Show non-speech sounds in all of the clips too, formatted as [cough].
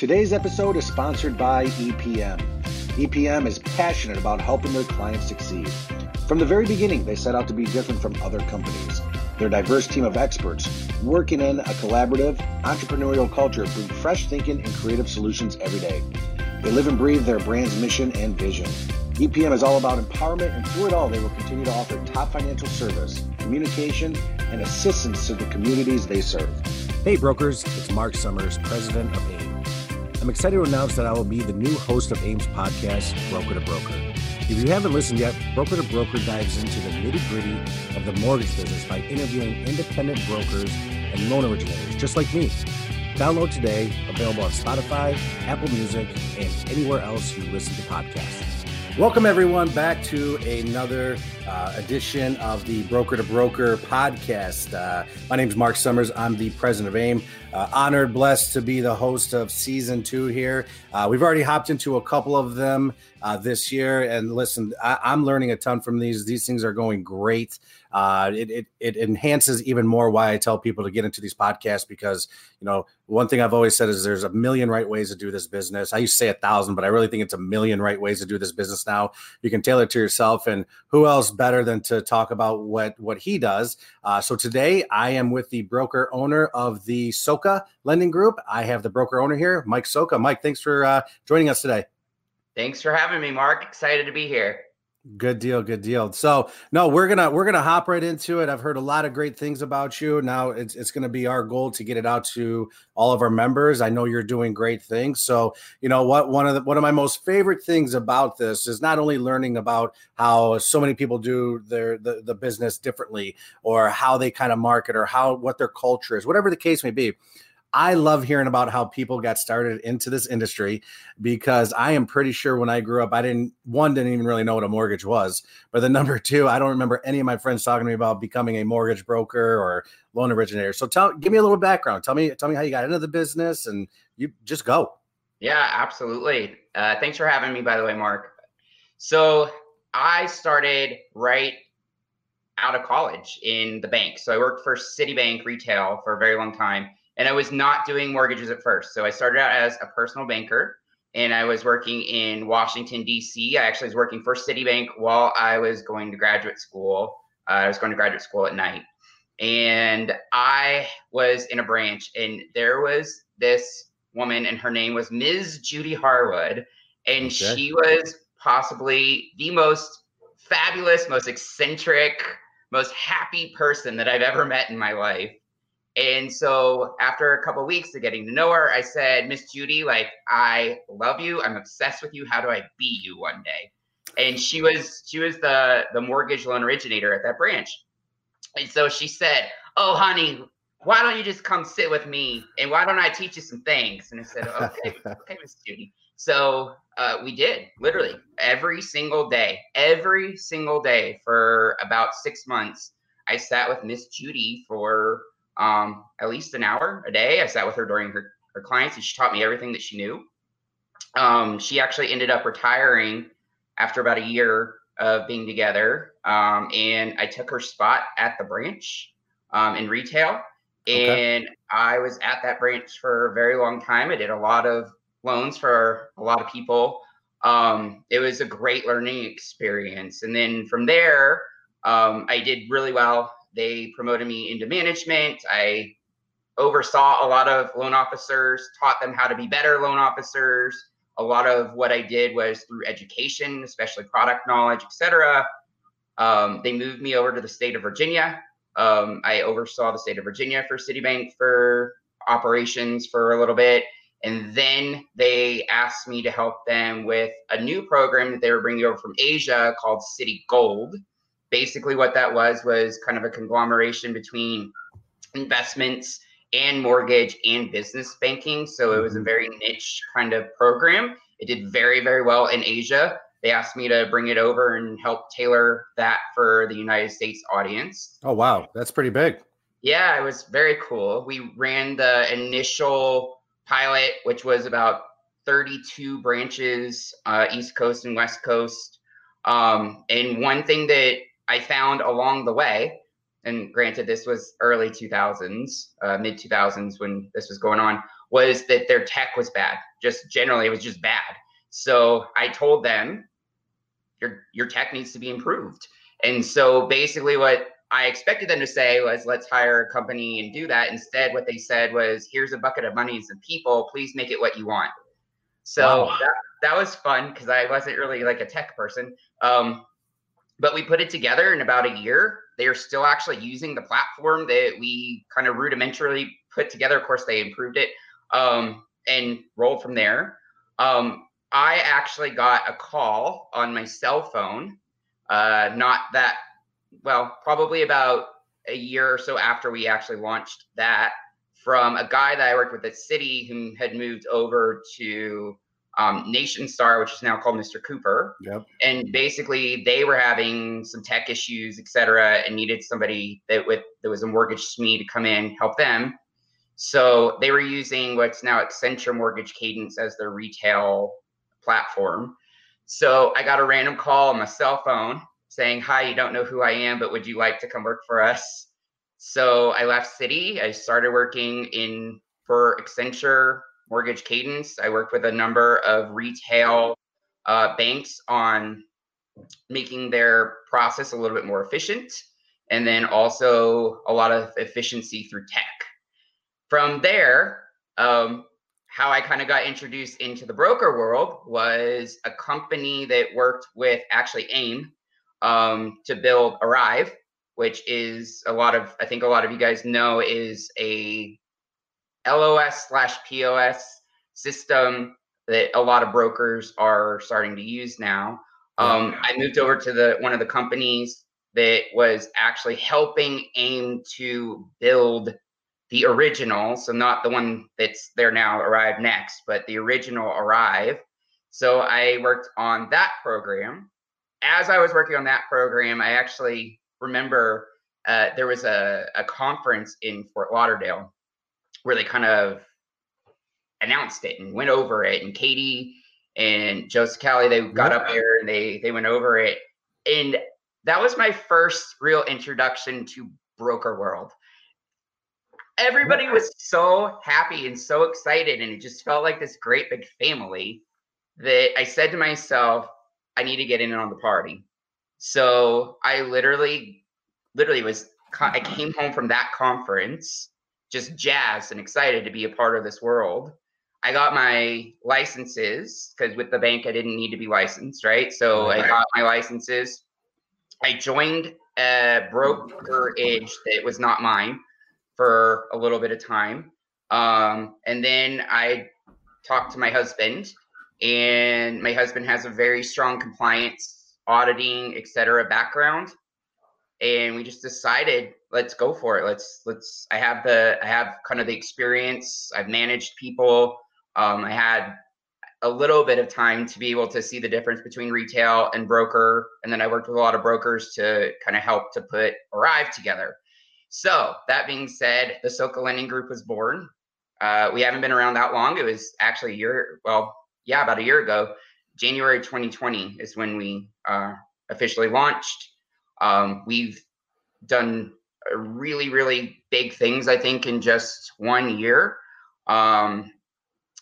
Today's episode is sponsored by EPM. EPM is passionate about helping their clients succeed. From the very beginning, they set out to be different from other companies. Their diverse team of experts working in a collaborative, entrepreneurial culture bring fresh thinking and creative solutions every day. They live and breathe their brand's mission and vision. EPM is all about empowerment, and through it all, they will continue to offer top financial service, communication, and assistance to the communities they serve. Hey, brokers, it's Mark Summers, president of. I'm excited to announce that I will be the new host of AIM's podcast, Broker to Broker. If you haven't listened yet, Broker to Broker dives into the nitty gritty of the mortgage business by interviewing independent brokers and loan originators just like me. Download today, available on Spotify, Apple Music, and anywhere else you listen to podcasts. Welcome, everyone, back to another uh, edition of the Broker to Broker podcast. Uh, my name is Mark Summers. I'm the president of AIM. Uh, honored, blessed to be the host of season two here. Uh, we've already hopped into a couple of them uh, this year. And listen, I, am learning a ton from these. These things are going great. Uh, it, it, it enhances even more why I tell people to get into these podcasts because, you know, one thing I've always said is there's a million right ways to do this business. I used to say a thousand, but I really think it's a million right ways to do this business now. You can tailor it to yourself. And who else better than to talk about what, what he does? Uh, so today I am with the broker owner of the Soka Lending Group. I have the broker owner here, Mike Soka. Mike, thanks for uh, joining us today. Thanks for having me, Mark. Excited to be here. Good deal, good deal. So, no, we're gonna we're gonna hop right into it. I've heard a lot of great things about you. Now it's it's gonna be our goal to get it out to all of our members. I know you're doing great things. So, you know what? One of the one of my most favorite things about this is not only learning about how so many people do their the, the business differently, or how they kind of market, or how what their culture is, whatever the case may be I love hearing about how people got started into this industry because I am pretty sure when I grew up, I didn't one didn't even really know what a mortgage was, but the number [laughs] two, I don't remember any of my friends talking to me about becoming a mortgage broker or loan originator. So tell, give me a little background. Tell me, tell me how you got into the business, and you just go. Yeah, absolutely. Uh, thanks for having me, by the way, Mark. So I started right out of college in the bank. So I worked for Citibank retail for a very long time and I was not doing mortgages at first. So I started out as a personal banker and I was working in Washington, D.C. I actually was working for Citibank while I was going to graduate school. Uh, I was going to graduate school at night. And I was in a branch, and there was this woman, and her name was Ms. Judy Harwood. And okay. she was possibly the most fabulous, most eccentric, most happy person that I've ever met in my life. And so after a couple of weeks of getting to know her, I said, Miss Judy, like, I love you. I'm obsessed with you. How do I be you one day? And she was she was the the mortgage loan originator at that branch. And so she said, Oh, honey, why don't you just come sit with me and why don't I teach you some things? And I said, [laughs] Okay, okay, Miss Judy. So uh, we did literally every single day, every single day for about six months. I sat with Miss Judy for um, at least an hour a day. I sat with her during her, her clients and she taught me everything that she knew. Um, she actually ended up retiring after about a year of being together. Um, and I took her spot at the branch um, in retail. Okay. And I was at that branch for a very long time. I did a lot of loans for a lot of people. Um, it was a great learning experience. And then from there, um, I did really well they promoted me into management. I oversaw a lot of loan officers, taught them how to be better loan officers. A lot of what I did was through education, especially product knowledge, etc. Um, they moved me over to the state of Virginia. Um, I oversaw the state of Virginia for Citibank for operations for a little bit. And then they asked me to help them with a new program that they were bringing over from Asia called Citi Gold basically what that was was kind of a conglomeration between investments and mortgage and business banking. So it was a mm-hmm. very niche kind of program. It did very, very well in Asia. They asked me to bring it over and help tailor that for the United States audience. Oh, wow. That's pretty big. Yeah, it was very cool. We ran the initial pilot, which was about 32 branches, uh, East Coast and West Coast. Um, and one thing that I found along the way, and granted, this was early 2000s, uh, mid 2000s when this was going on. was that their tech was bad. Just generally, it was just bad. So I told them, your your tech needs to be improved. And so basically, what I expected them to say was, let's hire a company and do that. Instead, what they said was, here's a bucket of money and some people. Please make it what you want. So wow. that, that was fun because I wasn't really like a tech person. Um, but we put it together in about a year. They are still actually using the platform that we kind of rudimentarily put together. Of course, they improved it um, and rolled from there. Um, I actually got a call on my cell phone, uh, not that, well, probably about a year or so after we actually launched that, from a guy that I worked with at Citi who had moved over to um, Nationstar, which is now called Mr. Cooper. Yep. And basically, they were having some tech issues, et cetera, and needed somebody that with that was a mortgage SME to come in help them. So they were using what's now Accenture Mortgage Cadence as their retail platform. So I got a random call on my cell phone saying, "Hi, you don't know who I am, but would you like to come work for us?" So I left Citi. I started working in for Accenture Mortgage Cadence. I worked with a number of retail uh, banks on making their process a little bit more efficient, and then also a lot of efficiency through tech. From there, um, how I kind of got introduced into the broker world was a company that worked with actually AIM um, to build ARIVE, which is a lot of I think a lot of you guys know is a LOS slash POS system that a lot of brokers are starting to use now. Um, I moved over to the one of the companies that was actually helping AIM to build the original, so not the one that's there now, ARIVE Next, but the original ARIVE. So I worked on that program. As I was working on that program, I actually remember uh, there was a, a conference in Fort Lauderdale where they kind of announced it and went over it. And Katie and Joe Scali, they got up there and they they went over it. And that was my first real introduction to broker world. Everybody was so happy and so excited, and it just felt like this great big family that I said to myself, I need to get in on the party. So I literally, literally was I came home from that conference just jazzed and excited to be a part of this world. I got my licenses because with the bank I didn't need to be licensed, right? So right. I got my licenses. I joined a brokerage that was not mine for a little bit of time. Um, and then I talked to my husband, and my husband has a very strong compliance, auditing, etc. background and we just decided let's go for it. Let's let's i have the i have kind of the experience. I've managed people. Um, i had a little bit of time to be able to see the difference between retail and broker and then i worked with a lot of brokers to kind of help to put ARIVE together. So that being said the soka lending group was born. Uh, we haven't been around that long. It was actually a year well yeah about a year ago. January 2020 is when we uh, officially launched. Um, we've done really, really big things, I think, in just one year. Um,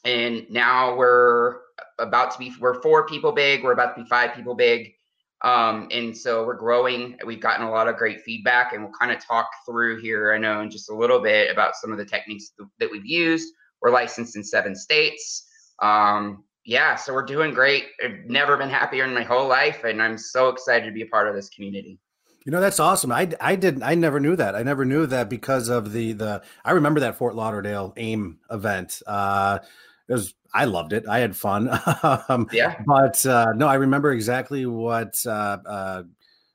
and now we're about to be, we're four people big, we're about to be five people big. Um, and so we're growing. We've gotten a lot of great feedback, and we'll kind of talk through here, I know, in just a little bit about some of the techniques that we've used. We're licensed in seven states. Um, yeah, so we're doing great. I've never been happier in my whole life, and I'm so excited to be a part of this community. You know that's awesome. I I didn't I never knew that. I never knew that because of the the I remember that Fort Lauderdale AIM event. Uh it was I loved it. I had fun. [laughs] um, yeah. But uh no, I remember exactly what uh uh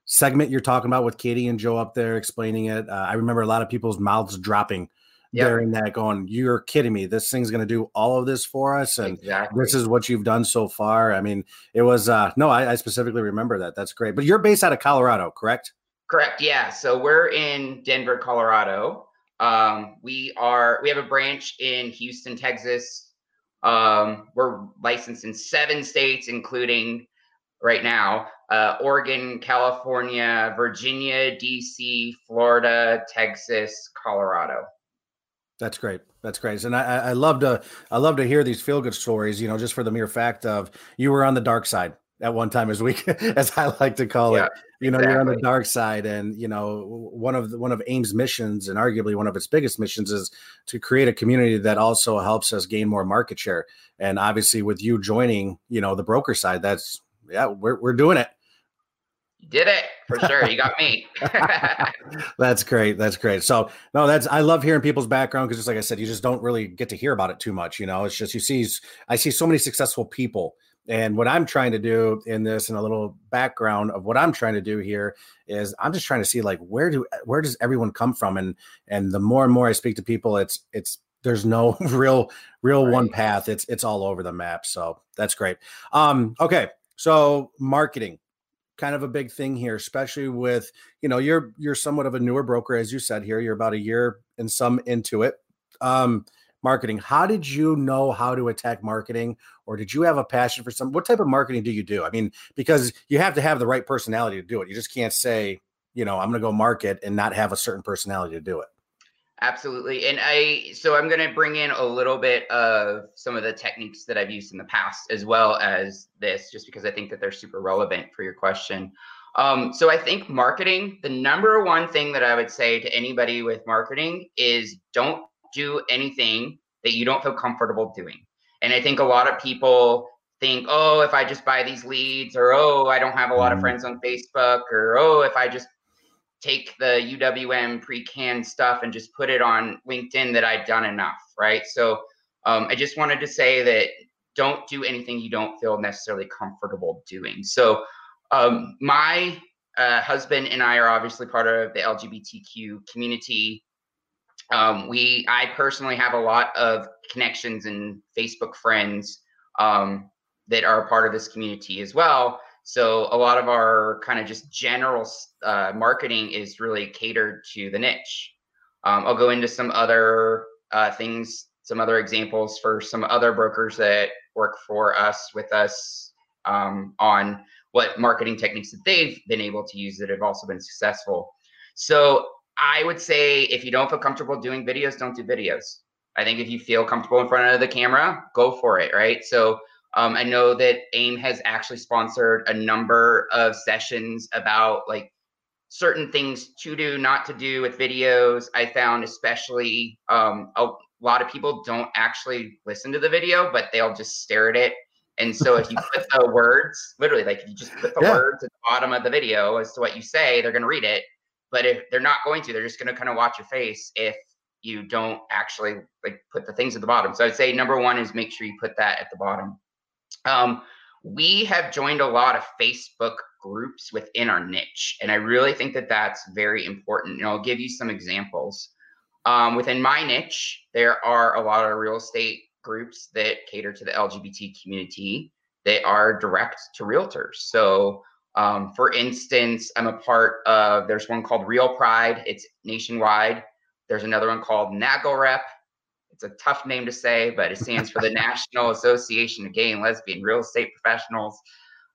segment you're talking about with Katie and Joe up there explaining it. Uh, I remember a lot of people's mouths dropping yep. during that going, You're kidding me. This thing's gonna do all of this for us. And exactly. this is what you've done so far. I mean, it was uh no, I, I specifically remember that. That's great. But you're based out of Colorado, correct? Correct. Yeah. So we're in Denver, Colorado. Um, we are we have a branch in Houston, Texas. Um, we're licensed in seven states, including right now uh, Oregon, California, Virginia, DC, Florida, Texas, Colorado. That's great. That's great. And I, I love to I love to hear these feel good stories, you know, just for the mere fact of you were on the dark side at one time as we [laughs] as I like to call yeah, it. You know, exactly. you're on the dark side and you know, one of the, one of AIM's missions and arguably one of its biggest missions is to create a community that also helps us gain more market share. And obviously with you joining, you know, the broker side, that's yeah, we're we're doing it. You did it for sure. You got me. [laughs] [laughs] that's great. That's great. So no, that's I love hearing people's background because just like I said, you just don't really get to hear about it too much. You know, it's just you see I see so many successful people. And what I'm trying to do in this and a little background of what I'm trying to do here is I'm just trying to see like where do where does everyone come from? And and the more and more I speak to people, it's it's there's no [laughs] real real right. one path. It's it's all over the map. So that's great. Um, okay. So marketing kind of a big thing here, especially with you know you're you're somewhat of a newer broker, as you said here. You're about a year and some into it. Um, marketing. How did you know how to attack marketing, or did you have a passion for some? What type of marketing do you do? I mean, because you have to have the right personality to do it. You just can't say, you know, I'm going to go market and not have a certain personality to do it. Absolutely. And I, so I'm going to bring in a little bit of some of the techniques that I've used in the past, as well as this, just because I think that they're super relevant for your question. Um, so I think marketing, the number one thing that I would say to anybody with marketing is don't do anything that you don't feel comfortable doing. And I think a lot of people think, oh, if I just buy these leads, or oh, I don't have a lot of mm-hmm. friends on Facebook, or oh, if I just take the UWM pre-canned stuff and just put it on LinkedIn that I've done enough, right? So um, I just wanted to say that don't do anything you don't feel necessarily comfortable doing. So um, my uh, husband and I are obviously part of the LGBTQ community. Um, we, I personally have a lot of connections and Facebook friends um, that are part of this community as well. So a lot of our kind of just general uh, marketing is really catered to the niche. Um, I'll go into some other uh, things, some other examples for some other brokers that work for us with us um, on what marketing techniques that they've been able to use that have also been successful. So I would say if you don't feel comfortable doing videos, don't do videos. I think if you feel comfortable in front of the camera, go for it, right? So um, I know that AIM has actually sponsored a number of sessions about like certain things to do, not to do with videos. I found especially um, a lot of people don't actually listen to the video, but they'll just stare at it. And so if you put [laughs] the words, literally, like if you just put the yeah. words at the bottom of the video as to what you say, they're going to read it. But if they're not going to, they're just going to kind of watch your face if you don't actually like put the things at the bottom. So I'd say number one is make sure you put that at the bottom. Um, we have joined a lot of Facebook groups within our niche, and I really think that that's very important. And I'll give you some examples. Um, within my niche, there are a lot of real estate groups that cater to the LGBT community. They are direct to realtors. So, um, for instance, I'm a part of. There's one called Real Pride. It's nationwide. There's another one called NAGLREP. It's a tough name to say, but it stands for the [laughs] National Association of Gay and Lesbian Real Estate Professionals.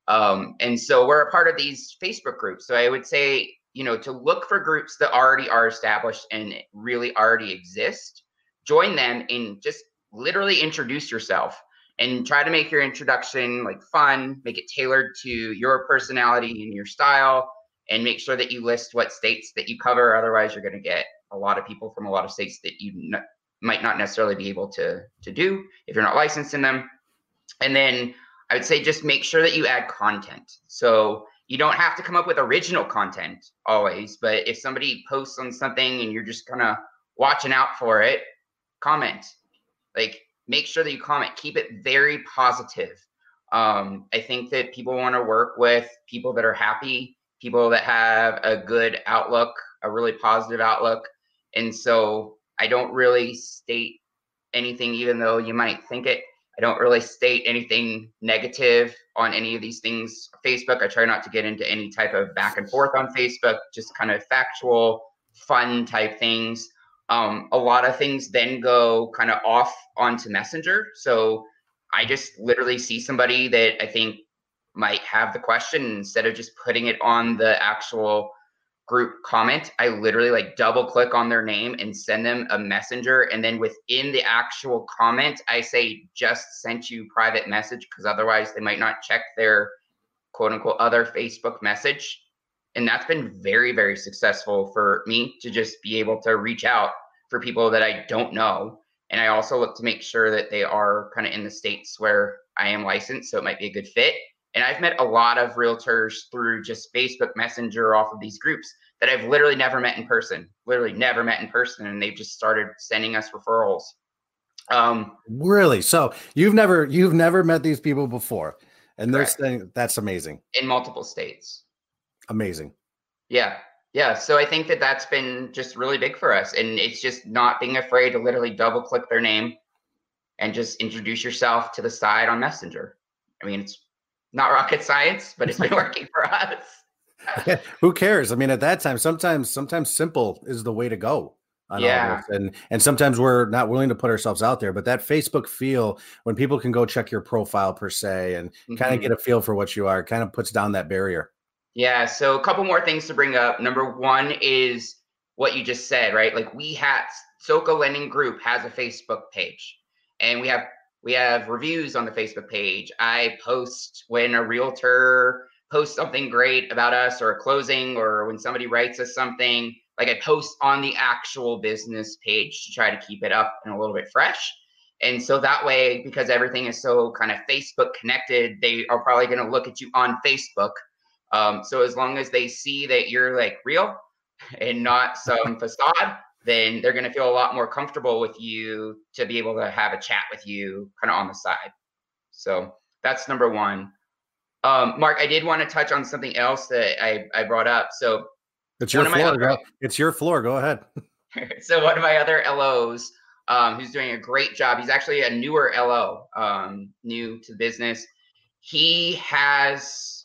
Um, and so we're a part of these Facebook groups. So I would say, you know, to look for groups that already are established and really already exist, join them and just literally introduce yourself and try to make your introduction like fun, make it tailored to your personality and your style, and make sure that you list what states that you cover. Otherwise, you're going to get a lot of people from a lot of states that you might not necessarily be able to to do if you're not licensed in them. And then I would say just make sure that you add content. So you don't have to come up with original content always, but if somebody posts on something and you're just kind of watching out for it, comment. Like make sure that you comment. Keep it very positive. Um, I think that people want to work with people that are happy, people that have a good outlook, a really positive outlook. And so I don't really state anything, even though you might think it. I don't really state anything negative on any of these things. Facebook, I try not to get into any type of back and forth on Facebook, just kind of factual, fun type things. Um, a lot of things then go kind of off onto Messenger. So I just literally see somebody that I think might have the question instead of just putting it on the actual group comment, I literally like double click on their name and send them a messenger. And then within the actual comment, I say just sent you private message because otherwise they might not check their quote unquote other Facebook message. And that's been very, very successful for me to just be able to reach out for people that I don't know. And I also look to make sure that they are kind of in the states where I am licensed. So it might be a good fit. And I've met a lot of realtors through just Facebook Messenger off of these groups that I've literally never met in person, literally never met in person. And they've just started sending us referrals. Um, really? So you've never, you've never met these people before and they're correct. saying that's amazing in multiple states. Amazing. Yeah. Yeah. So I think that that's been just really big for us. And it's just not being afraid to literally double click their name and just introduce yourself to the side on Messenger. I mean, it's not rocket science, but it's been [laughs] working for us. yeah, who cares? I mean, at that time, sometimes sometimes simple is the way to go. yeah. And and sometimes we're not willing to put ourselves out there. But that Facebook feel when people can go check your profile per se and mm-hmm. kind of get a feel for what you are, kind of puts down that barrier. Yeah. So a couple more things to bring up. Number one is what you just said, right? Like we have Soka Lending Group has a Facebook page, and we have we have reviews on the Facebook page. I post when a realtor posts something great about us or a closing or when somebody writes us something. Like I post on the actual business page to try to keep it up and a little bit fresh. And so that way, because everything is so kind of Facebook connected, they are probably going to look at you on Facebook. Um, so as long as they see that you're like real and not some facade, then they're going to feel a lot more comfortable with you to be able to have a chat with you kind of on the side. So that's number one. Um, Mark, I did want to touch on something else that I, I brought up. So it's your floor. Other, it's your floor. Go ahead. [laughs] [laughs] so one of my other LOs, um, who's doing a great job. He's actually a newer LO, um, new to the business. He has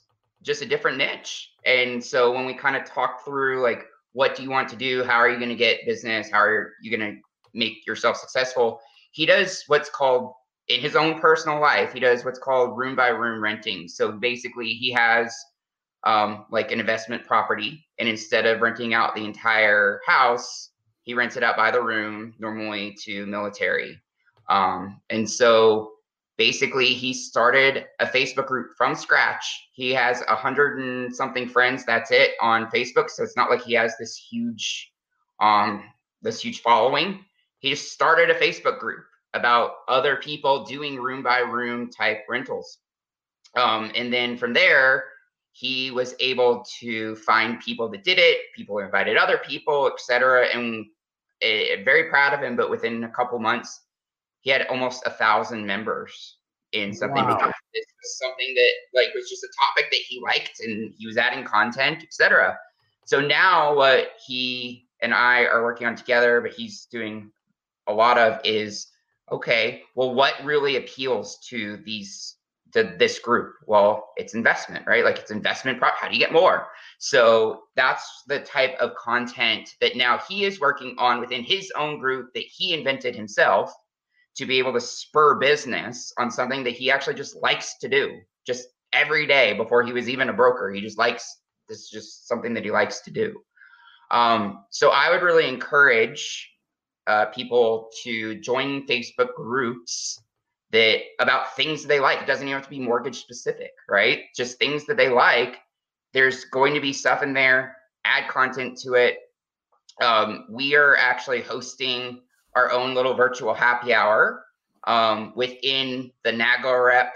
just a different niche. And so when we kind of talk through like what do you want to do? How are you going to get business? How are you going to make yourself successful? He does what's called in his own personal life, he does what's called room by room renting. So basically, he has um, like an investment property, and instead of renting out the entire house, he rents it out by the room, normally to military. Um, and so basically he started a facebook group from scratch. He has a hundred and something friends that's it on facebook. So it's not like he has this huge um this huge following. He just started a facebook group about other people doing room by room type rentals. Um and then from there he was able to find people that did it. People invited other people etc and uh, very proud of him but within a couple months he had almost a thousand members in something wow. because this was something that like was just a topic that he liked and he was adding content, etc. So now what he and I are working on together, but he's doing a lot of is okay, well, what really appeals to these to this group? Well, it's investment, right? Like it's investment. Pro- how do you get more? So that's the type of content that now he is working on within his own group that he invented himself to be able to spur business on something that he actually just likes to do just every day before he was even a broker. He just likes this is just something that he likes to do. Um, so I would really encourage uh, people to join Facebook groups that about things they like. It doesn't even have to be mortgage specific, right? Just things that they like. There's going to be stuff in there. Add content to it. Um, we are actually hosting our own little virtual happy hour um, within the NAGA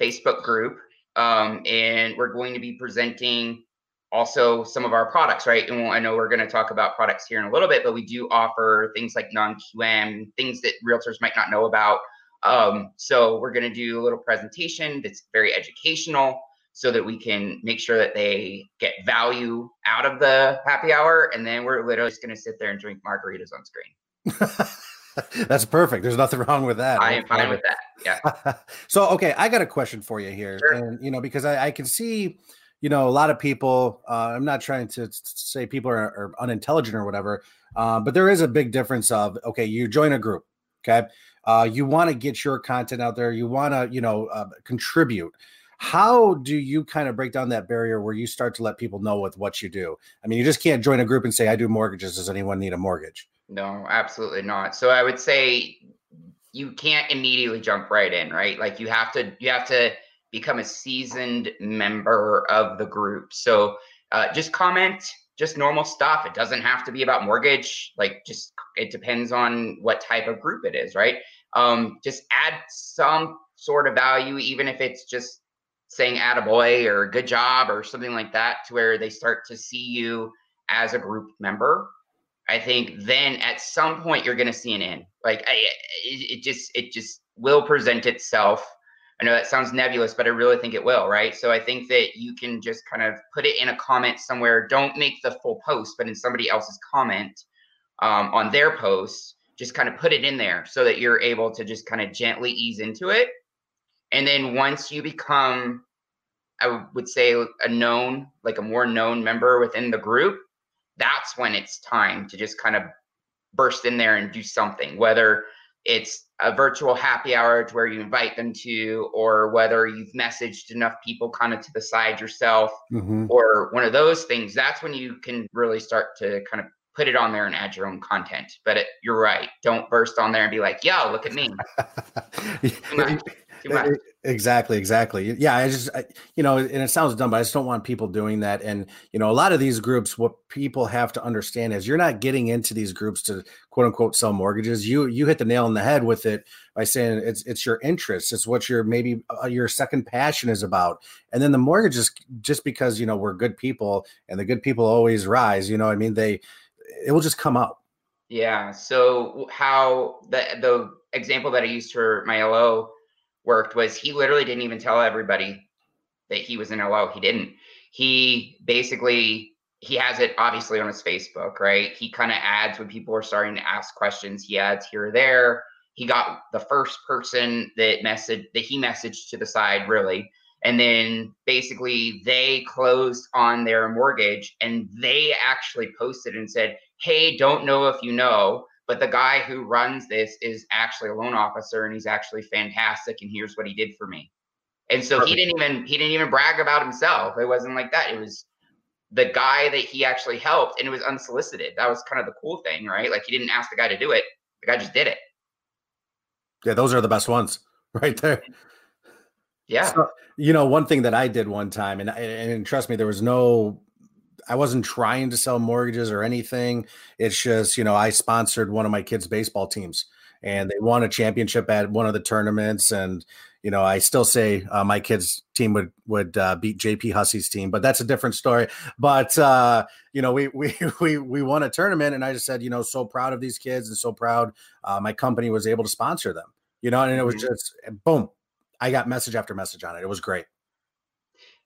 Facebook group. Um, and we're going to be presenting also some of our products, right? And I know we're going to talk about products here in a little bit, but we do offer things like non QM, things that realtors might not know about. Um, so we're going to do a little presentation that's very educational so that we can make sure that they get value out of the happy hour. And then we're literally just going to sit there and drink margaritas on screen. [laughs] That's perfect. There's nothing wrong with that. I am fine with that. Yeah. [laughs] so, okay, I got a question for you here, sure. and you know, because I, I, can see, you know, a lot of people. Uh, I'm not trying to say people are, are unintelligent or whatever, uh, but there is a big difference of okay, you join a group, okay, uh, you want to get your content out there, you want to, you know, uh, contribute. How do you kind of break down that barrier where you start to let people know with what you do? I mean, you just can't join a group and say, I do mortgages. Does anyone need a mortgage? No, absolutely not. So I would say you can't immediately jump right in, right? Like you have to you have to become a seasoned member of the group. So uh, just comment just normal stuff. It doesn't have to be about mortgage. Like just it depends on what type of group it is, right? Um, just add some sort of value, even if it's just saying attaboy or good job or something like that, to where they start to see you as a group member. I think then at some point you're going to see an end. Like I, it, it just it just will present itself I know that sounds nebulous, but I really think it will, right? So I think that you can just kind of put it in a comment somewhere. Don't make the full post, but in somebody else's comment um, on their post, just kind of put it in there so that you're able to just kind of gently ease into it. And then once you become, I would say, a known, like a more known member within the group, that's when it's time to just kind of burst in there and do something, whether it's a virtual happy hour to where you invite them to, or whether you've messaged enough people kind of to the side yourself, mm-hmm. or one of those things, that's when you can really start to kind of put it on there and add your own content. But it, you're right. Don't burst on there and be like, yo, look at me. [laughs] Too much. Exactly, exactly. Yeah, I just, I, you know, and it sounds dumb, but I just don't want people doing that. And, you know, a lot of these groups, what people have to understand is you're not getting into these groups to quote unquote sell mortgages. You, you hit the nail on the head with it by saying it's, it's your interest. It's what your, maybe uh, your second passion is about. And then the mortgages, just because, you know, we're good people and the good people always rise, you know, I mean, they, it will just come out. Yeah. So how the, the example that I used for my LO, worked was he literally didn't even tell everybody that he was in LO. He didn't. He basically he has it obviously on his Facebook, right? He kind of adds when people are starting to ask questions. He adds here or there. He got the first person that messaged that he messaged to the side, really. And then basically they closed on their mortgage and they actually posted and said, Hey, don't know if you know, but the guy who runs this is actually a loan officer and he's actually fantastic and here's what he did for me. And so Perfect. he didn't even he didn't even brag about himself. It wasn't like that. It was the guy that he actually helped and it was unsolicited. That was kind of the cool thing right? Like he didn't ask the guy to do it. The guy just did it. Yeah those are the best ones [laughs] right there. Yeah. So, you know one thing that i did one time and, and trust me there was no I wasn't trying to sell mortgages or anything. It's just, you know, I sponsored one of my kids' baseball teams and they won a championship at one of the tournaments. And, you know, I still say uh, my kids' team would would uh, beat JP Hussey's team, but that's a different story. But uh, you know, we [laughs] we we we won a tournament, and I just said, you know, so proud of these kids and so proud uh, my company was able to sponsor them. You know, and it was mm-hmm. just boom, I got message after message on it. It was great.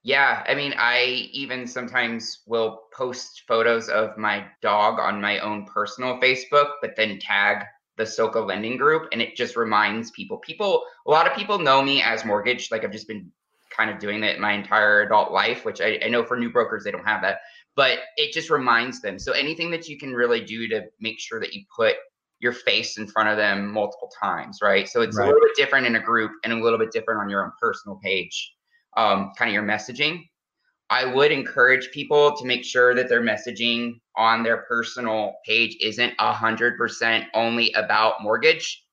Yeah, I mean, I even sometimes will post photos of my dog on my own personal Facebook, but then tag the Soka lending group. And it just reminds people, people, a lot of people know me as mortgage. Like I've just been kind of doing that my entire adult life, which I, I know for new brokers, they don't have that, but it just reminds them. So anything that you can really do to make sure that you put your face in front of them multiple times, right? So it's right. a little bit different in a group and a little bit different on your own personal page um, kind of your messaging. I would encourage people to make sure that their messaging on their personal page isn't a hundred percent only about mortgage,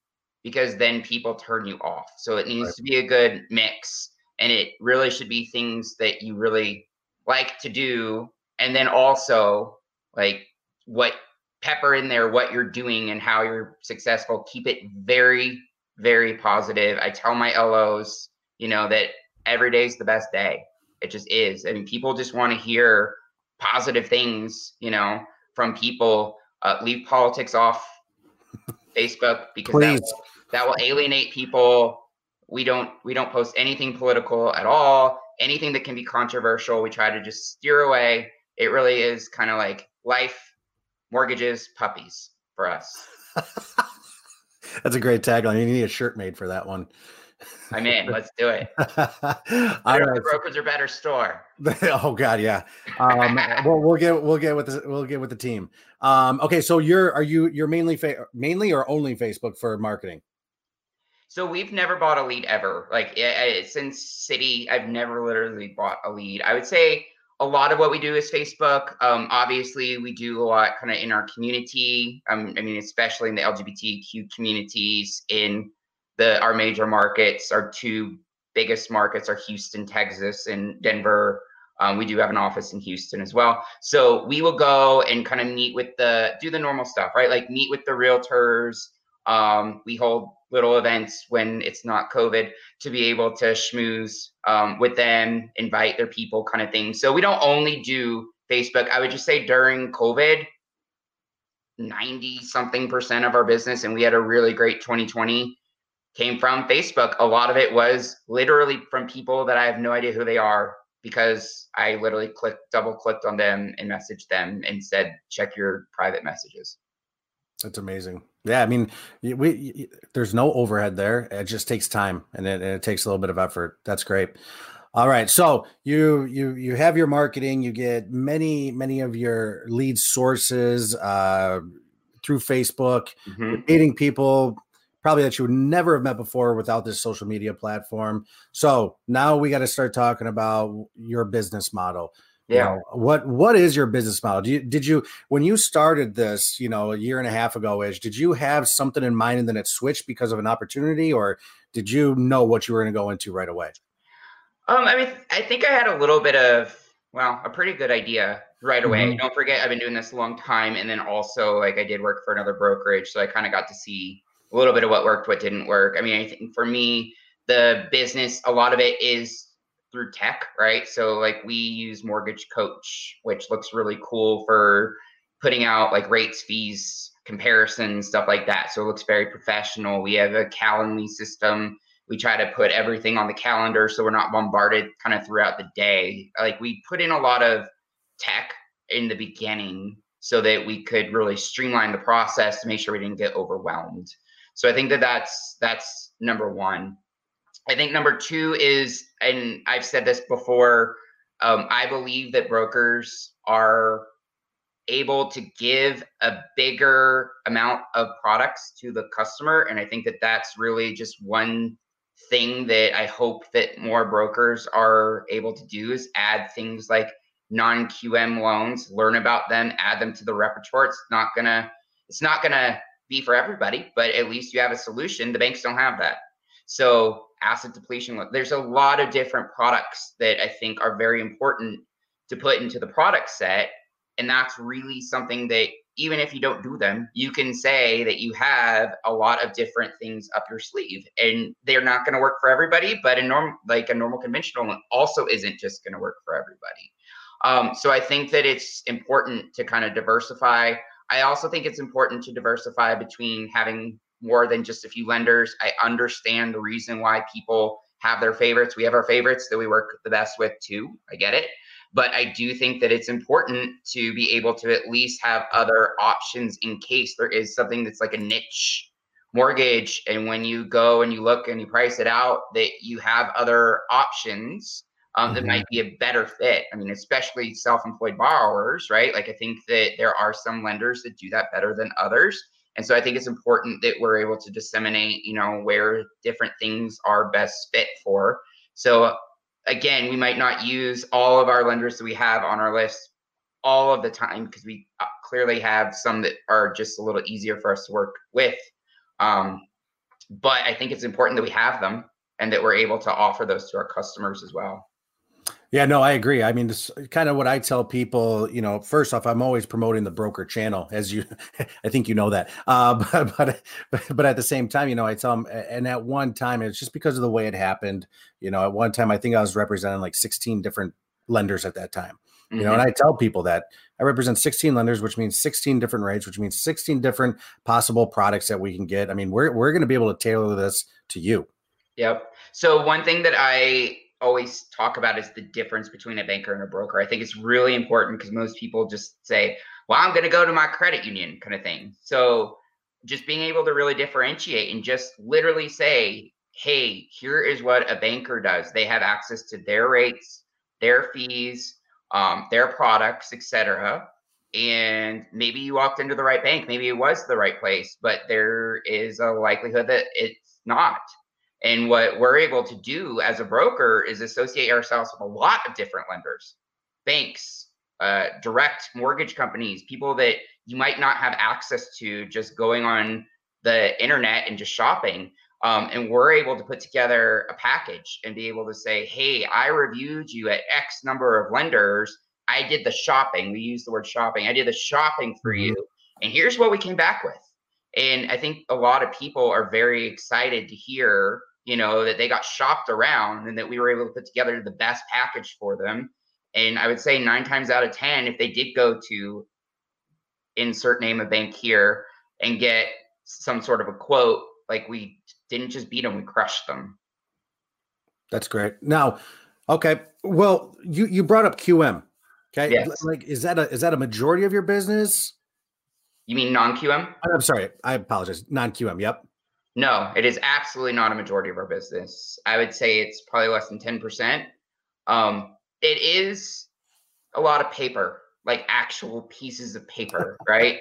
because then people turn you off. So it needs right. to be a good mix, and it really should be things that you really like to do, and then also like what pepper in there what you're doing and how you're successful. Keep it very, very positive. I tell my LOs, you know, that every day is the best day. It just is. Mean, people just want to hear positive things, you know, from people. Uh, leave politics off [laughs] Facebook because that will, that will alienate people. We don't we don't post anything political at all. Anything that can be controversial, we try to just steer away. It really is kind of like life, mortgages, puppies for us. [laughs] That's a great tagline. You need a shirt made for that one. I'm in. Let's do it. [laughs] All right. Brokers are better store. [laughs] oh God, yeah. Um, we'll, we'll get we'll get with the we'll get with the team. Um, okay, so you're are you you're mainly fa- mainly or only Facebook for marketing? So we've never bought a lead ever. Like it, it, since Citi, I've never literally bought a lead. I would say a lot of what we do is Facebook. Um, obviously, we do a lot kind of in our community. Um, I mean, especially in the LGBTQ communities in the our major markets. Our two biggest markets are Houston, Texas, and Denver. Um, we do have an office in Houston as well. So we will go and kind of meet with the do the normal stuff, right? Like meet with the realtors. Um, we hold little events when it's not COVID to be able to schmooze um, with them, invite their people, kind of thing. So we don't only do Facebook. I would just say during COVID, 90 something percent of our business, and we had a really great 2020 came from Facebook. A lot of it was literally from people that I have no idea who they are because I literally clicked, double clicked on them and messaged them and said, check your private messages. That's amazing. Yeah, I mean, we there's no overhead there. It just takes time and it, and it takes a little bit of effort. That's great. All right, so you you you have your marketing. You get many many of your lead sources uh, through Facebook. Mm-hmm. meeting people probably that you would never have met before without this social media platform. So now we got to start talking about your business model. Yeah. You know, what what is your business model? Did you, did you when you started this, you know, a year and a half ago ish, did you have something in mind and then it switched because of an opportunity, or did you know what you were going to go into right away? Um, I mean, I think I had a little bit of well, a pretty good idea right away. Mm-hmm. Don't forget, I've been doing this a long time, and then also like I did work for another brokerage, so I kind of got to see a little bit of what worked, what didn't work. I mean, I think for me, the business, a lot of it is through tech, right? So like we use Mortgage Coach, which looks really cool for putting out like rates, fees, comparisons, stuff like that. So it looks very professional. We have a Calendly system. We try to put everything on the calendar so we're not bombarded kind of throughout the day. Like we put in a lot of tech in the beginning so that we could really streamline the process to make sure we didn't get overwhelmed. So I think that that's that's number one. I think number two is, and I've said this before, um, I believe that brokers are able to give a bigger amount of products to the customer. And I think that that's really just one thing that I hope that more brokers are able to do is add things like non QM loans, learn about them, add them to the repertoire. It's not gonna, it's not gonna be for everybody, but at least you have a solution. The banks don't have that. So asset depletion. There's a lot of different products that I think are very important to put into the product set. And that's really something that even if you don't do them, you can say that you have a lot of different things up your sleeve. And they're not going to work for everybody, but a normal like a normal conventional one also isn't just going to work for everybody. Um, so I think that it's important to kind of diversify. I also think it's important to diversify between having more than just a few lenders. I understand the reason why people have their favorites. We have our favorites that we work the best with too. I get it. But I do think that it's important to be able to at least have other options in case there is something that's like a niche mortgage. And when you go and you look and you price it out, that you have other options um, that mm-hmm. might be a better fit. I mean, especially self employed borrowers, right? Like, I think that there are some lenders that do that better than others. And so I think it's important that we're able to disseminate, you know, where different things are best fit for. So again, we might not use all of our lenders that we have on our list all of the time because we uh, clearly have some that are just a little easier for us to work with. Um, but I think it's important that we have them and that we're able to offer those to our customers as well. Yeah, no, I agree. I mean, this kind of what I tell people. You know, first off, I'm always promoting the broker channel, as you, [laughs] I think you know that. Uh, [laughs] but, but but at the same time, you know, I tell them, and at one time, it's just because of the way it happened. You know, at one time, I think I was representing like 16 different lenders at that time. You mm-hmm. know, and I tell people that I represent 16 lenders, which means 16 different rates, which means 16 different possible products that we can get. I mean, we're we're going to be able to tailor this to you. Yep. So one thing that I always talk about is the difference between a banker and a broker. I think it's really important because most people just say, well, I'm going to go to my credit union kind of thing. So just being able to really differentiate and just literally say, hey, here is what a banker does. They have access to their rates, their fees, um, their products, etc. And maybe you walked into the right bank, maybe it was the right place, but there is a likelihood that it's not. And what we're able to do as a broker is associate ourselves with a lot of different lenders, banks, uh, direct mortgage companies, people that you might not have access to just going on the internet and just shopping. Um, and we're able to put together a package and be able to say, hey, I reviewed you at X number of lenders. I did the shopping. We use the word shopping. I did the shopping for mm-hmm. you. And here's what we came back with. And I think a lot of people are very excited to hear, you know, that they got shopped around and that we were able to put together the best package for them. And I would say nine times out of 10, if they did go to insert name of bank here and get some sort of a quote, like we didn't just beat them, we crushed them. That's great. Now, okay. Well, you you brought up QM. Okay. Yes. Like is that a is that a majority of your business? You mean non-QM? I'm sorry. I apologize. Non-QM. Yep. No, it is absolutely not a majority of our business. I would say it's probably less than 10%. Um, it is a lot of paper, like actual pieces of paper, [laughs] right?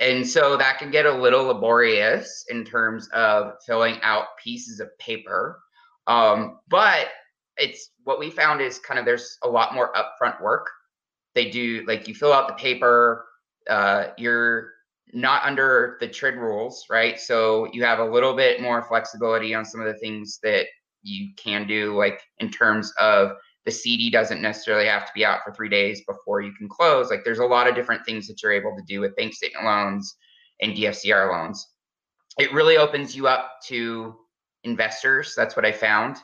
And so that can get a little laborious in terms of filling out pieces of paper. Um, but it's what we found is kind of there's a lot more upfront work. They do like you fill out the paper, uh, you're not under the TRID rules, right? So you have a little bit more flexibility on some of the things that you can do, like in terms of the CD doesn't necessarily have to be out for three days before you can close. Like there's a lot of different things that you're able to do with bank statement loans and DSCR loans. It really opens you up to investors. That's what I found.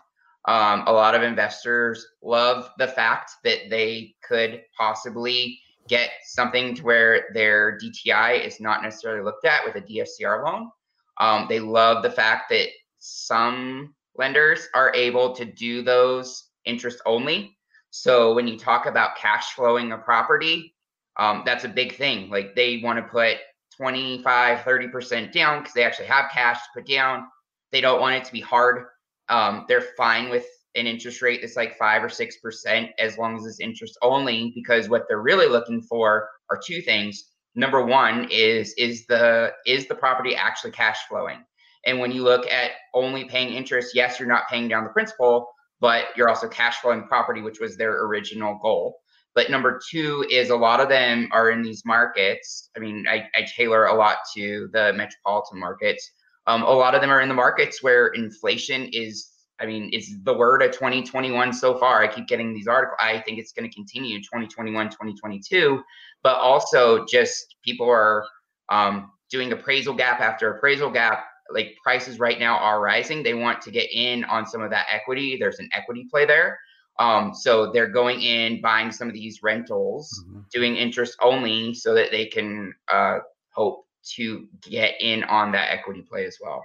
Um, a lot of investors love the fact that they could possibly get something to where their DTI is not necessarily looked at with a DSCR loan. Um, they love the fact that some lenders are able to do those interest only. So when you talk about cash flowing a property, um, that's a big thing. Like they want to put 25, 30% down because they actually have cash to put down. They don't want it to be hard. Um, they're fine with an interest rate that's like five or six percent as long as it's interest only, because what they're really looking for are two things. Number one is is the is the property actually cash flowing? And when you look at only paying interest, yes, you're not paying down the principal, but you're also cash flowing property, which was their original goal. But number two is a lot of them are in these markets. I mean, I, I tailor a lot to the metropolitan markets. Um, a lot of them are in the markets where inflation is, I mean, it's the word of 2021 so far. I keep getting these articles. I think it's going to continue 2021, 2022. But also, just people are um, doing appraisal gap after appraisal gap like prices right now are rising. They want to get in on some of that equity. There's an equity play there. Um, so they're going in, buying some of these rentals, mm-hmm. doing interest only so that they can uh, hope to get in on that equity play as well.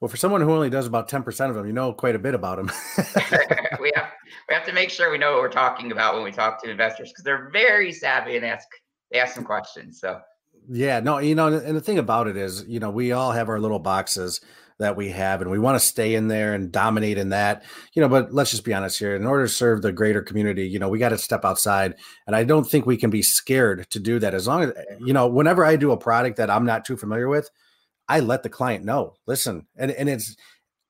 Well, for someone who only does about 10% of them, you know quite a bit about them. [laughs] [laughs] we have we have to make sure we know what we're talking about when we talk to investors because they're very savvy and ask they ask some questions. So yeah, no, you know, and the thing about it is, you know, we all have our little boxes that we have and we want to stay in there and dominate in that you know but let's just be honest here in order to serve the greater community you know we got to step outside and i don't think we can be scared to do that as long as you know whenever i do a product that i'm not too familiar with i let the client know listen and and it's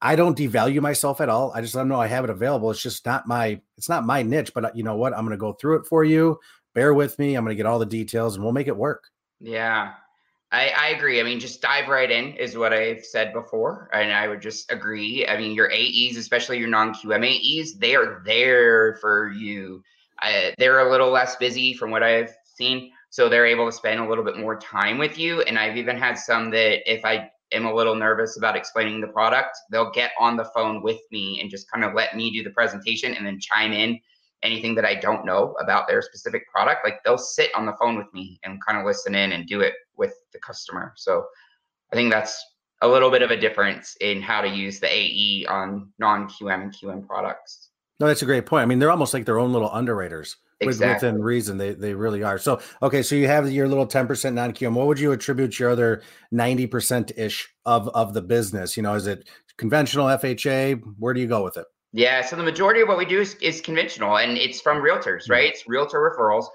i don't devalue myself at all. I just let them know i have it available. It's just not my it's not my niche but uh, you know what? I'm going to go through it for you. Bear with me. I'm going to get all the details and we'll make it work. Yeah, I, I agree. I mean, just dive right in is what I've said before, and I would just agree. I mean, your AEs, especially your non-QM AEs, they are there for you. They're a little less busy from what I've seen, so they're able to spend a little bit more time with you. And I've even had some that if I am a little nervous about explaining the product, they'll get on the phone with me and just kind of let me do the presentation and then chime in anything that I don't know about their specific product, like they'll sit on the phone with me and kind of listen in and do it with the customer. So I think that's a little bit of a difference in how to use the AE on non QM and QM products. No, that's a great point. I mean, they're almost like their own little underwriters. Exactly. Within reason, they they really are. So, okay, so you have your little ten percent non QM. What would you attribute your other ninety percent ish of of the business? You know, is it conventional FHA? Where do you go with it? Yeah, so the majority of what we do is, is conventional and it's from realtors, hmm. right? It's realtor referrals.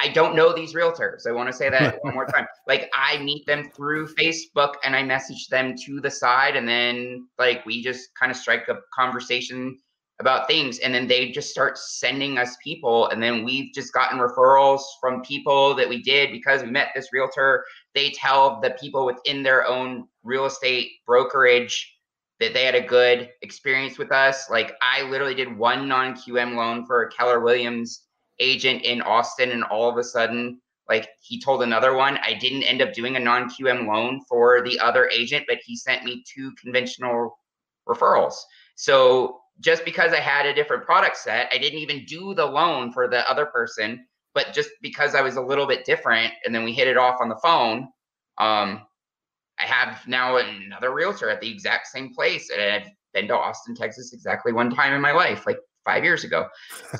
I don't know these realtors. I want to say that one more [laughs] time. Like I meet them through Facebook and I message them to the side and then like we just kind of strike a conversation about things and then they just start sending us people and then we've just gotten referrals from people that we did because we met this realtor. They tell the people within their own real estate brokerage that they had a good experience with us. Like i literally did one non-qm loan for a keller williams agent in austin and all of a sudden like he told another one. I didn't end up doing a non-qm loan for the other agent but he sent me two conventional referrals. So just because I had a different product set, I didn't even do the loan for the other person. But just because I was a little bit different, and then we hit it off on the phone, um, I have now another realtor at the exact same place, and I've been to Austin, Texas, exactly one time in my life, like five years ago.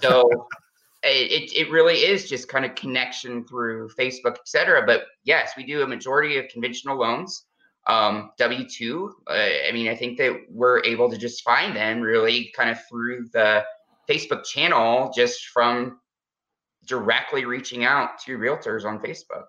So [laughs] it it really is just kind of connection through Facebook, et cetera. But yes, we do a majority of conventional loans um, W two. Uh, I mean, I think that we're able to just find them really kind of through the Facebook channel, just from directly reaching out to realtors on Facebook.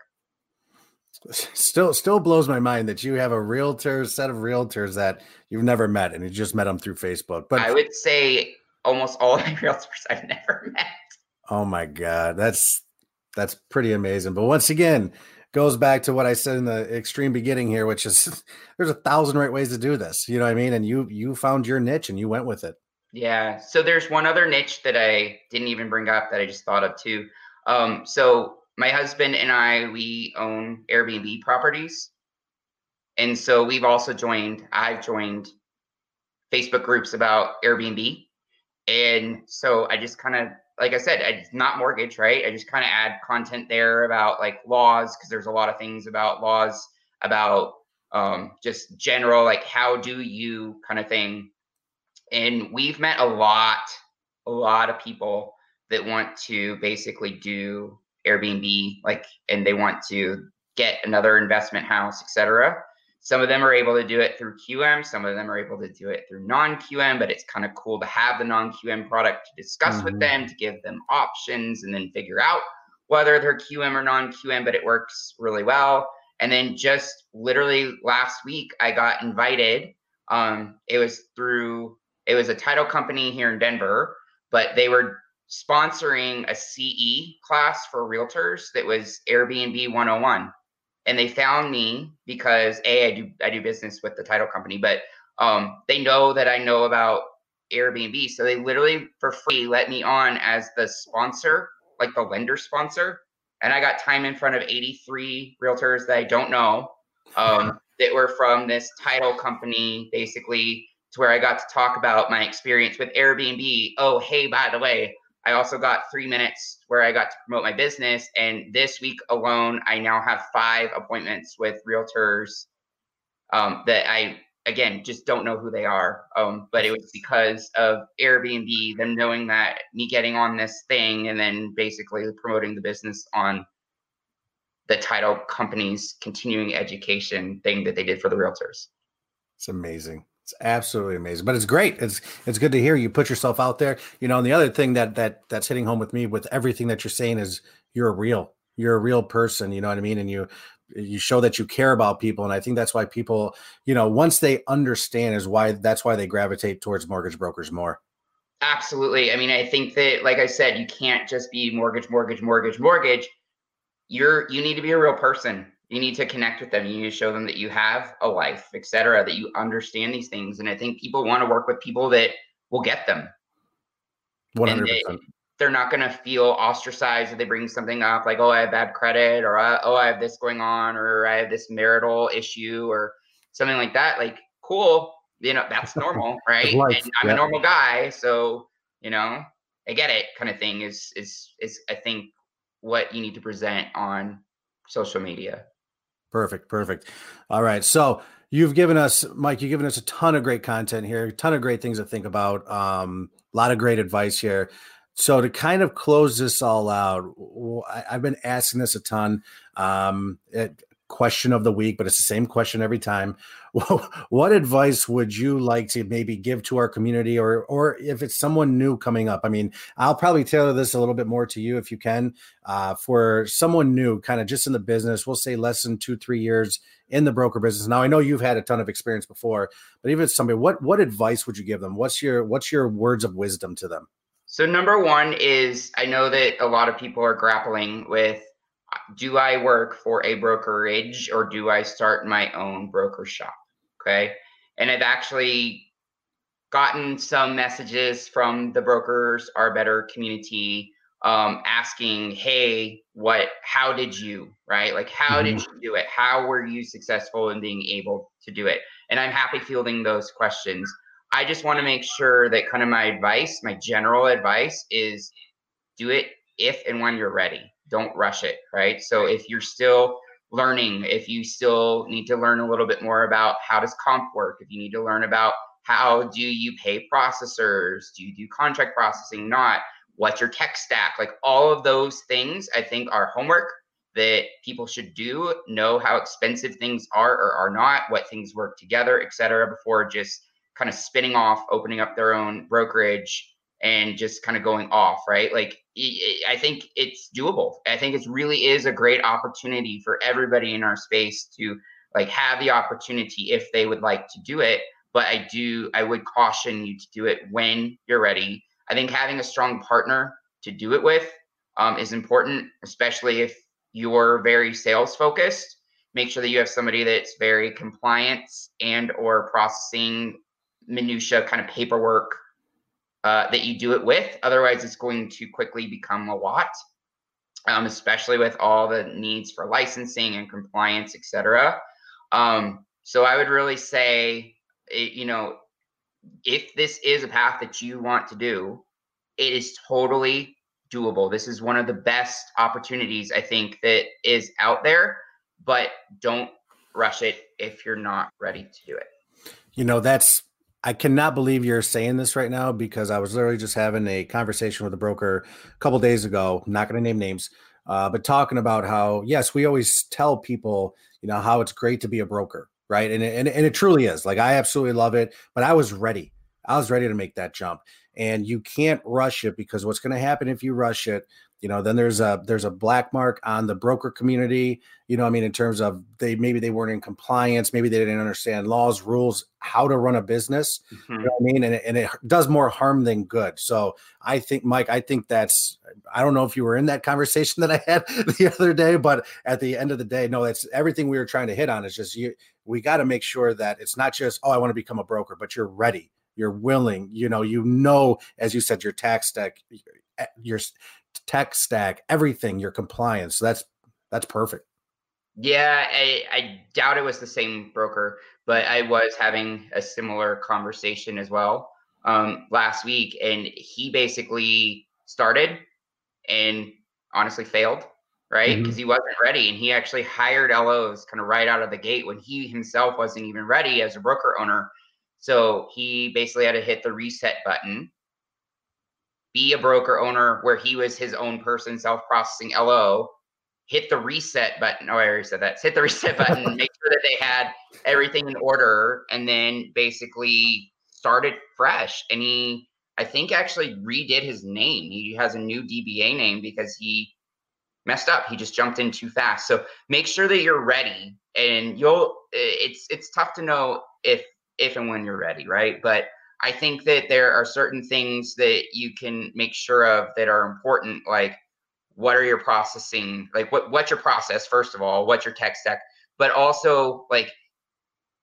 Still, still blows my mind that you have a realtor set of realtors that you've never met, and you just met them through Facebook. But I would say almost all of [laughs] my realtors I've never met. Oh my god, that's that's pretty amazing. But once again, goes back to what I said in the extreme beginning here, which is [laughs] there's a thousand right ways to do this. You know what I mean? And you you found your niche and you went with it. Yeah. So there's one other niche that I didn't even bring up that I just thought of too. Um, so my husband and I we own Airbnb properties. And so we've also joined, I've joined Facebook groups about Airbnb. And so I just kind of like I said, it's not mortgage, right? I just kind of add content there about like laws because there's a lot of things about laws about um, just general like how do you kind of thing. And we've met a lot, a lot of people that want to basically do Airbnb, like, and they want to get another investment house, etc. Some of them are able to do it through QM. Some of them are able to do it through non QM, but it's kind of cool to have the non QM product to discuss mm-hmm. with them, to give them options, and then figure out whether they're QM or non QM, but it works really well. And then just literally last week, I got invited. Um, it was through, it was a title company here in Denver, but they were sponsoring a CE class for realtors that was Airbnb 101 and they found me because a I do I do business with the title company, but um, they know that I know about Airbnb, so they literally for free let me on as the sponsor, like the lender sponsor, and I got time in front of 83 realtors that I don't know um, [laughs] that were from this title company, basically to where I got to talk about my experience with Airbnb. Oh, hey, by the way, I also got three minutes where I got to promote my business. And this week alone, I now have five appointments with realtors um, that I, again, just don't know who they are. Um, but it was because of Airbnb, them knowing that me getting on this thing and then basically promoting the business on the title company's continuing education thing that they did for the realtors. It's amazing. It's absolutely amazing, but it's great. It's it's good to hear you put yourself out there. You know, and the other thing that that that's hitting home with me with everything that you're saying is you're real, you're a real person. You know what I mean? And you you show that you care about people, and I think that's why people, you know, once they understand, is why that's why they gravitate towards mortgage brokers more. Absolutely. I mean, I think that, like I said, you can't just be mortgage, mortgage, mortgage, mortgage. You're you need to be a real person you need to connect with them. You need to show them that you have a life etc that you understand these things and i think people want to work with people that will get them. 100% they, are not going to feel ostracized if they bring something up like oh i have bad credit or uh, oh i have this going on or i have this marital issue or something like that like cool you know that's [laughs] normal right? and i'm yeah. a normal guy so you know i get it kind of thing is is is i think what you need to present on social media Perfect, perfect. All right. So you've given us, Mike, you've given us a ton of great content here, a ton of great things to think about, um, a lot of great advice here. So to kind of close this all out, I, have been asking this a ton. Um, it, question of the week, but it's the same question every time. [laughs] what advice would you like to maybe give to our community, or or if it's someone new coming up? I mean, I'll probably tailor this a little bit more to you if you can. Uh, for someone new, kind of just in the business, we'll say less than two, three years in the broker business. Now, I know you've had a ton of experience before, but even if somebody, what what advice would you give them? What's your what's your words of wisdom to them? So number one is I know that a lot of people are grappling with do I work for a brokerage or do I start my own broker shop? Okay. And I've actually gotten some messages from the brokers our better community um, asking, hey, what, how did you, right? Like, how mm-hmm. did you do it? How were you successful in being able to do it? And I'm happy fielding those questions. I just want to make sure that kind of my advice, my general advice is do it if and when you're ready don't rush it, right? So if you're still learning, if you still need to learn a little bit more about how does comp work, if you need to learn about how do you pay processors, do you do contract processing, not what's your tech stack, like all of those things, I think are homework that people should do, know how expensive things are or are not, what things work together, et cetera, before just kind of spinning off, opening up their own brokerage and just kind of going off, right? Like I think it's doable. I think it really is a great opportunity for everybody in our space to like have the opportunity if they would like to do it. But I do, I would caution you to do it when you're ready. I think having a strong partner to do it with um, is important, especially if you're very sales focused. Make sure that you have somebody that's very compliance and or processing minutia kind of paperwork uh, that you do it with. Otherwise, it's going to quickly become a lot, um, especially with all the needs for licensing and compliance, et cetera. Um, so I would really say, it, you know, if this is a path that you want to do, it is totally doable. This is one of the best opportunities I think that is out there, but don't rush it if you're not ready to do it. You know, that's I cannot believe you're saying this right now because I was literally just having a conversation with a broker a couple days ago. I'm not going to name names, uh, but talking about how yes, we always tell people, you know, how it's great to be a broker, right? And and and it truly is. Like I absolutely love it, but I was ready. I was ready to make that jump, and you can't rush it because what's going to happen if you rush it you know then there's a there's a black mark on the broker community you know i mean in terms of they maybe they weren't in compliance maybe they didn't understand laws rules how to run a business mm-hmm. you know what i mean and it, and it does more harm than good so i think mike i think that's i don't know if you were in that conversation [laughs] that i had the other day but at the end of the day no that's everything we were trying to hit on is just you we got to make sure that it's not just oh i want to become a broker but you're ready you're willing you know you know as you said your tax stack your tech stack, everything, your compliance. So that's that's perfect. Yeah, I, I doubt it was the same broker, but I was having a similar conversation as well um, last week, and he basically started and honestly failed, right? Because mm-hmm. he wasn't ready, and he actually hired LOs kind of right out of the gate when he himself wasn't even ready as a broker owner. So he basically had to hit the reset button be a broker owner where he was his own person, self processing LO, hit the reset button. Oh, I already said that. Hit the reset [laughs] button, make sure that they had everything in order, and then basically started fresh. And he, I think, actually redid his name. He has a new DBA name because he messed up. He just jumped in too fast. So make sure that you're ready, and you'll. It's it's tough to know if if and when you're ready, right? But I think that there are certain things that you can make sure of that are important, like what are your processing, like what what's your process first of all, what's your tech stack, but also like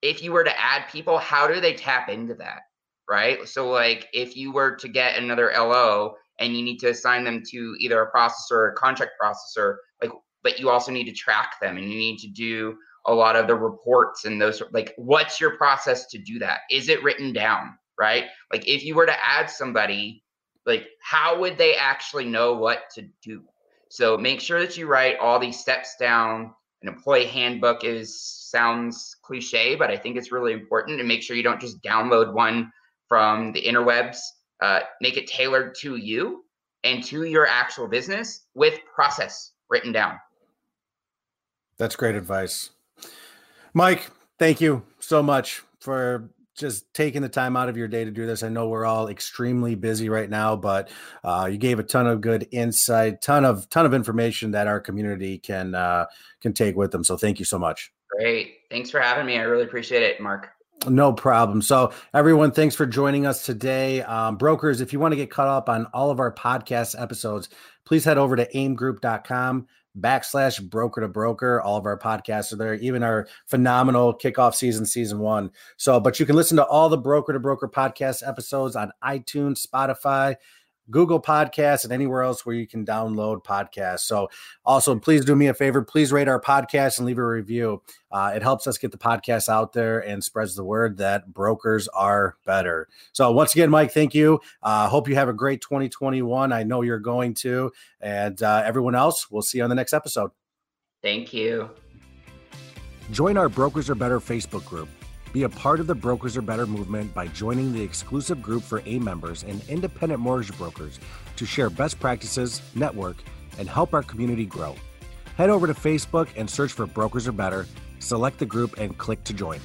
if you were to add people, how do they tap into that, right? So like if you were to get another LO and you need to assign them to either a processor or a contract processor, like but you also need to track them and you need to do a lot of the reports and those like what's your process to do that? Is it written down? Right? Like if you were to add somebody, like how would they actually know what to do? So make sure that you write all these steps down. An employee handbook is sounds cliche, but I think it's really important to make sure you don't just download one from the interwebs. Uh, make it tailored to you and to your actual business with process written down. That's great advice. Mike, thank you so much for just taking the time out of your day to do this. I know we're all extremely busy right now, but uh, you gave a ton of good insight, ton of ton of information that our community can uh, can take with them. So thank you so much. Great, thanks for having me. I really appreciate it, Mark. No problem. So, everyone, thanks for joining us today. Um, brokers, if you want to get caught up on all of our podcast episodes, please head over to aimegroup.com backslash broker to broker. All of our podcasts are there, even our phenomenal kickoff season, season one. So, but you can listen to all the broker to broker podcast episodes on iTunes, Spotify, Google Podcasts, and anywhere else where you can download podcasts. So, also, please do me a favor. Please rate our podcast and leave a review. Uh, it helps us get the podcast out there and spreads the word that brokers are better. So, once again, Mike, thank you. Uh, hope you have a great 2021. I know you're going to. And uh, everyone else, we'll see you on the next episode. Thank you. Join our Brokers Are Better Facebook group. Be a part of the Brokers Are Better movement by joining the exclusive group for AIME members and independent mortgage brokers to share best practices, network, and help our community grow. Head over to Facebook and search for Brokers Are Better, select the group, and click to join.